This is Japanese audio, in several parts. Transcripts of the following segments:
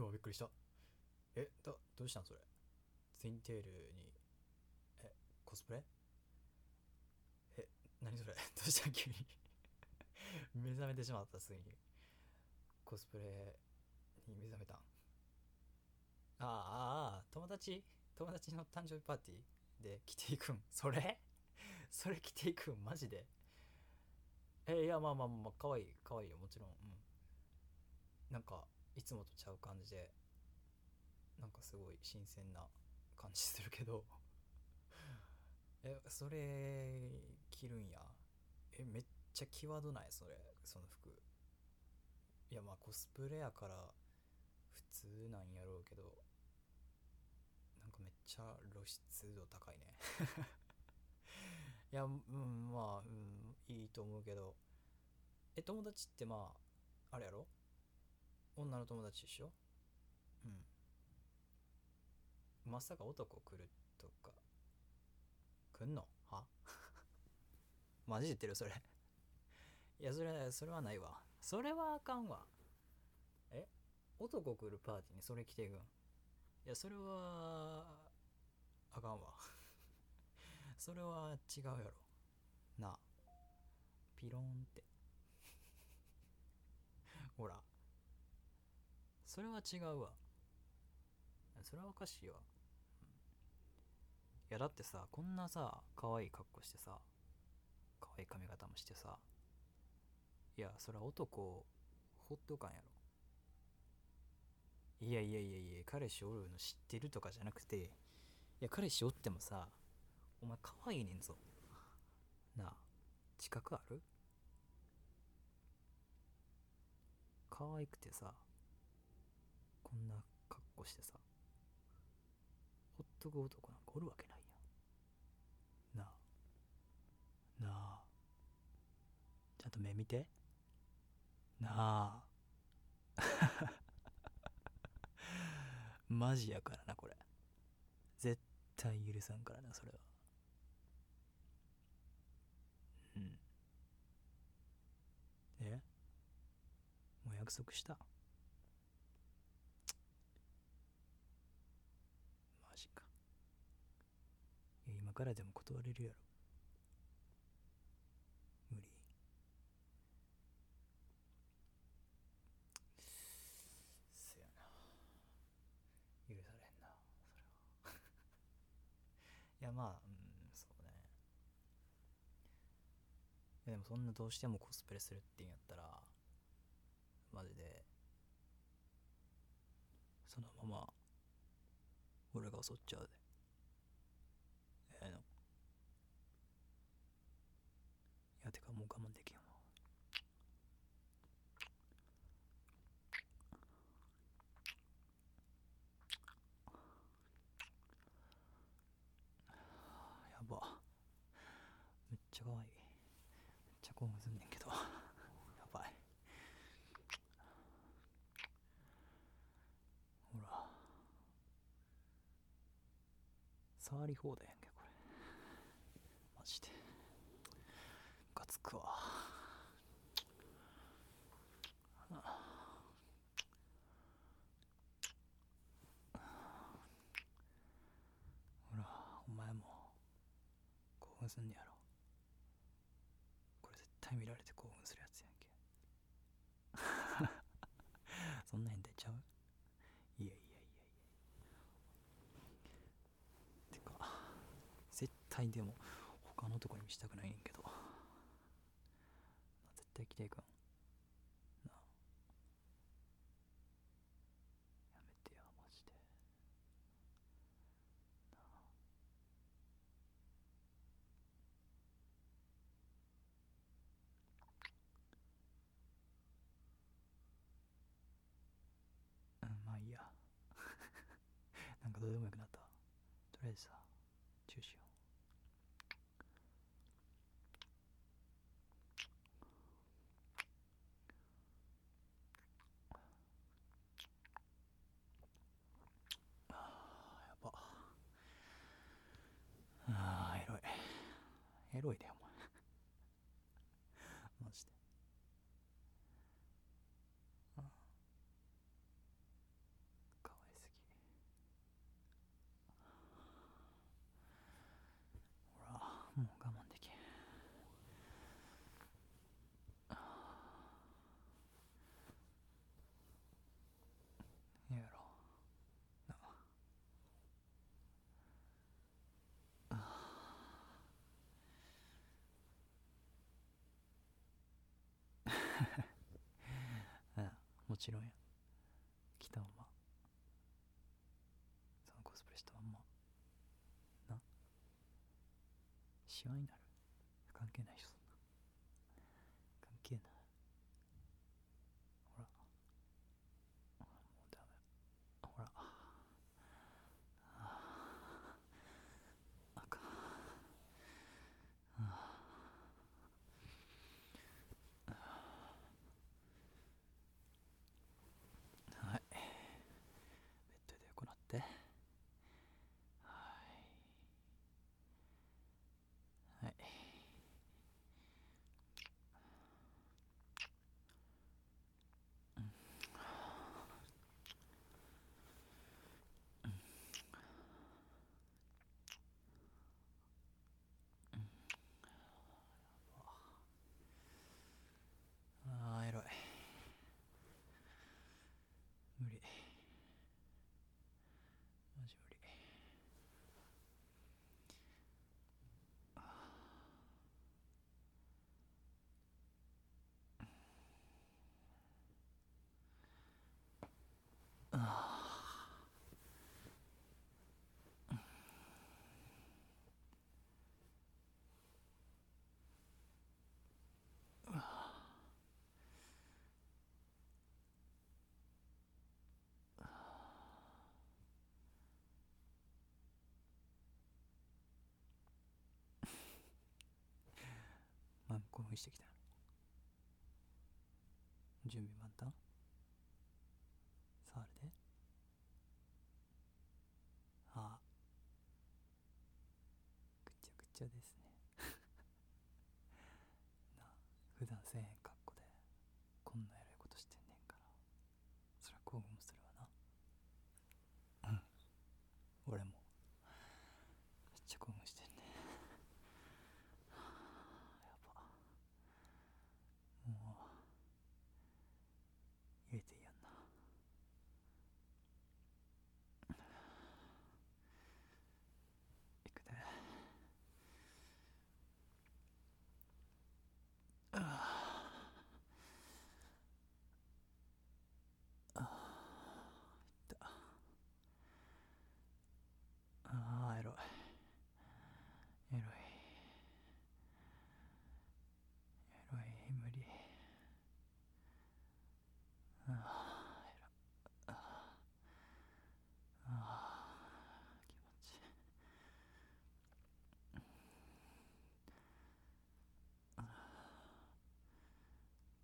うわびっくりした。えだどうしたん？それ。ツインテールに。えコスプレ？え何それ？どうした？ん急に。目覚めてしまったすぐに。コスプレに目覚めたん？ああああ友達？友達の誕生日パーティー？で着ていくん？それ？それ着ていくん？マジで？えいやまあまあまあかわいいかわいいよもちろん。うん。なんかいつもとちゃう感じでなんかすごい新鮮な感じするけど。えそれ着るんや。えめっちゃ際どない？それその服。いやまあコスプレやから普通なんやろうけど。なんかめっちゃ露出度高いね。いやうんまあ、うん、いいと思うけど。え友達ってまああれやろ？女の友達でしょ？うん。まさか男来るとか。来んの？は？マジで言ってるそれ。いやそれそれはないわ。それはあかんわ。え？男来るパーティーにそれ着ていくん？いやそれはあかんわ。それは違うやろ。なあ。ピローンって。ほら。それは違うわ。それはおかしいわ、いやだってさこんなさ可愛い格好してさ可愛い髪型もしてさいやそれは男ほっとかんやろ。いやいやいやいや彼氏おるの知ってるとかじゃなくていや彼氏おってもさお前可愛いねんぞ。なあ自覚ある？可愛くてさこんな格好してさほっとく男なんかおるわけないやん。なあ。なあ。ちゃんと目見て。なあ。マジやからなこれ。絶対許さんからなそれは。うん。え？もう約束したマジかいや今からでも断れるやろ。無理。せやな。許されんなそれは。いやまあうんそうね。いやでもそんなどうしてもコスプレするっていうんやったらマジでそのまま俺が襲っちゃうでええのいてかもう我慢できんわ。やば。めっちゃ可愛い。めっちゃ興奮すんねんけど。やばい。ほら。触り放題やんけこれマジでムカつくわほらお前も興奮すんねやろ。これ絶対見られて興奮するやつやんけ。そんな変態ちゃう？いやいやいやいや。てか絶対でも他のとこに見したくないんけど。絶対来ていくんなあやめてやマジでなあうんまあいいやなんかどうでもよくなった。とりあえずさチューしよ。うあやば。あーエロい。エロいでお もちろんや。来たままそのコスプレしたまま。な。しわになる。用してきた。準備万端？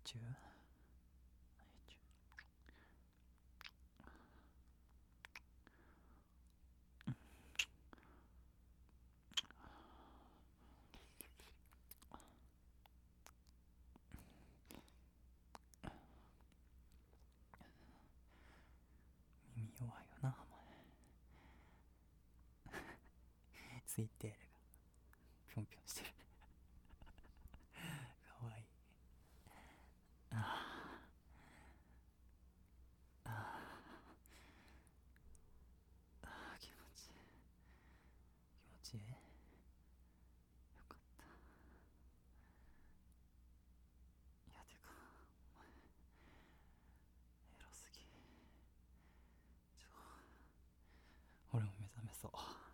中？耳弱いよなが してる。めそう。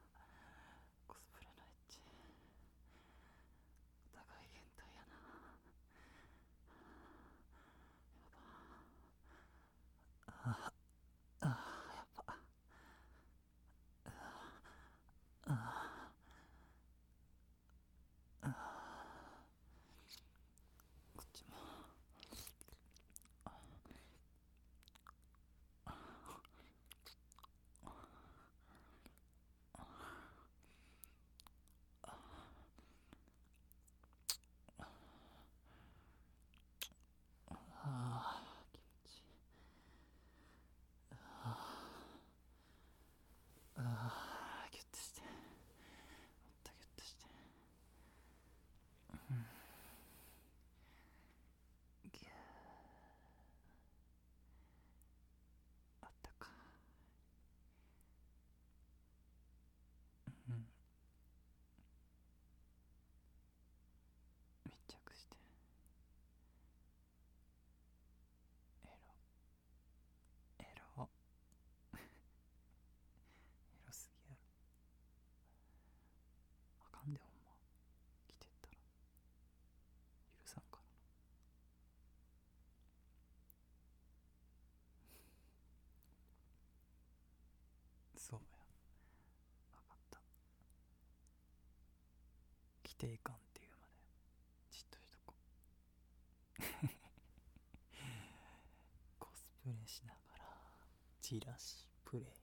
定感っていうまでじっとしとこ コスプレしながらチラシプレイ。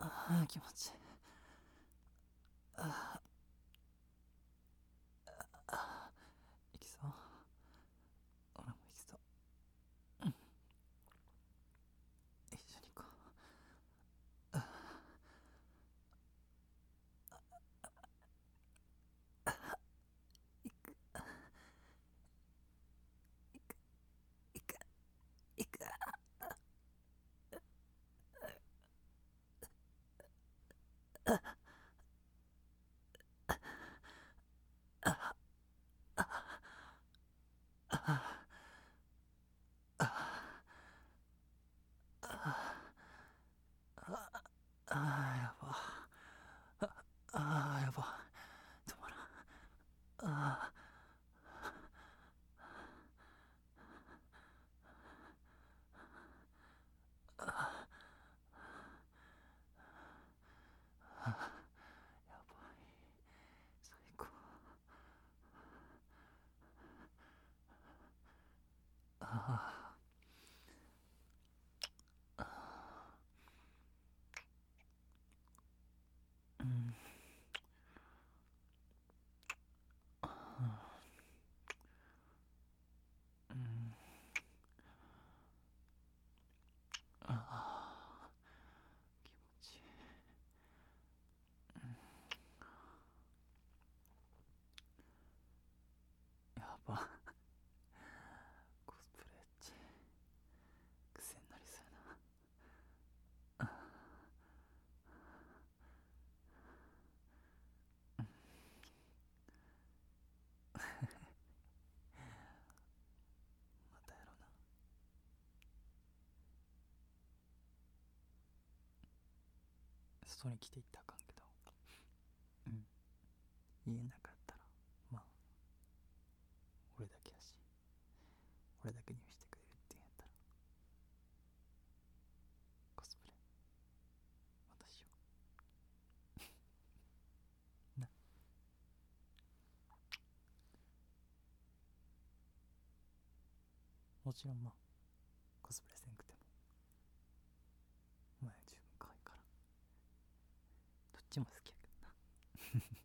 ああ気持ちいいああそれ着ていったらあかんけど。うん。家なかったらまあ俺だけやし俺だけにしてくれるって言うんやったらコスプレまたしような。もちろんまあコスプレせんくてちも好きやけどな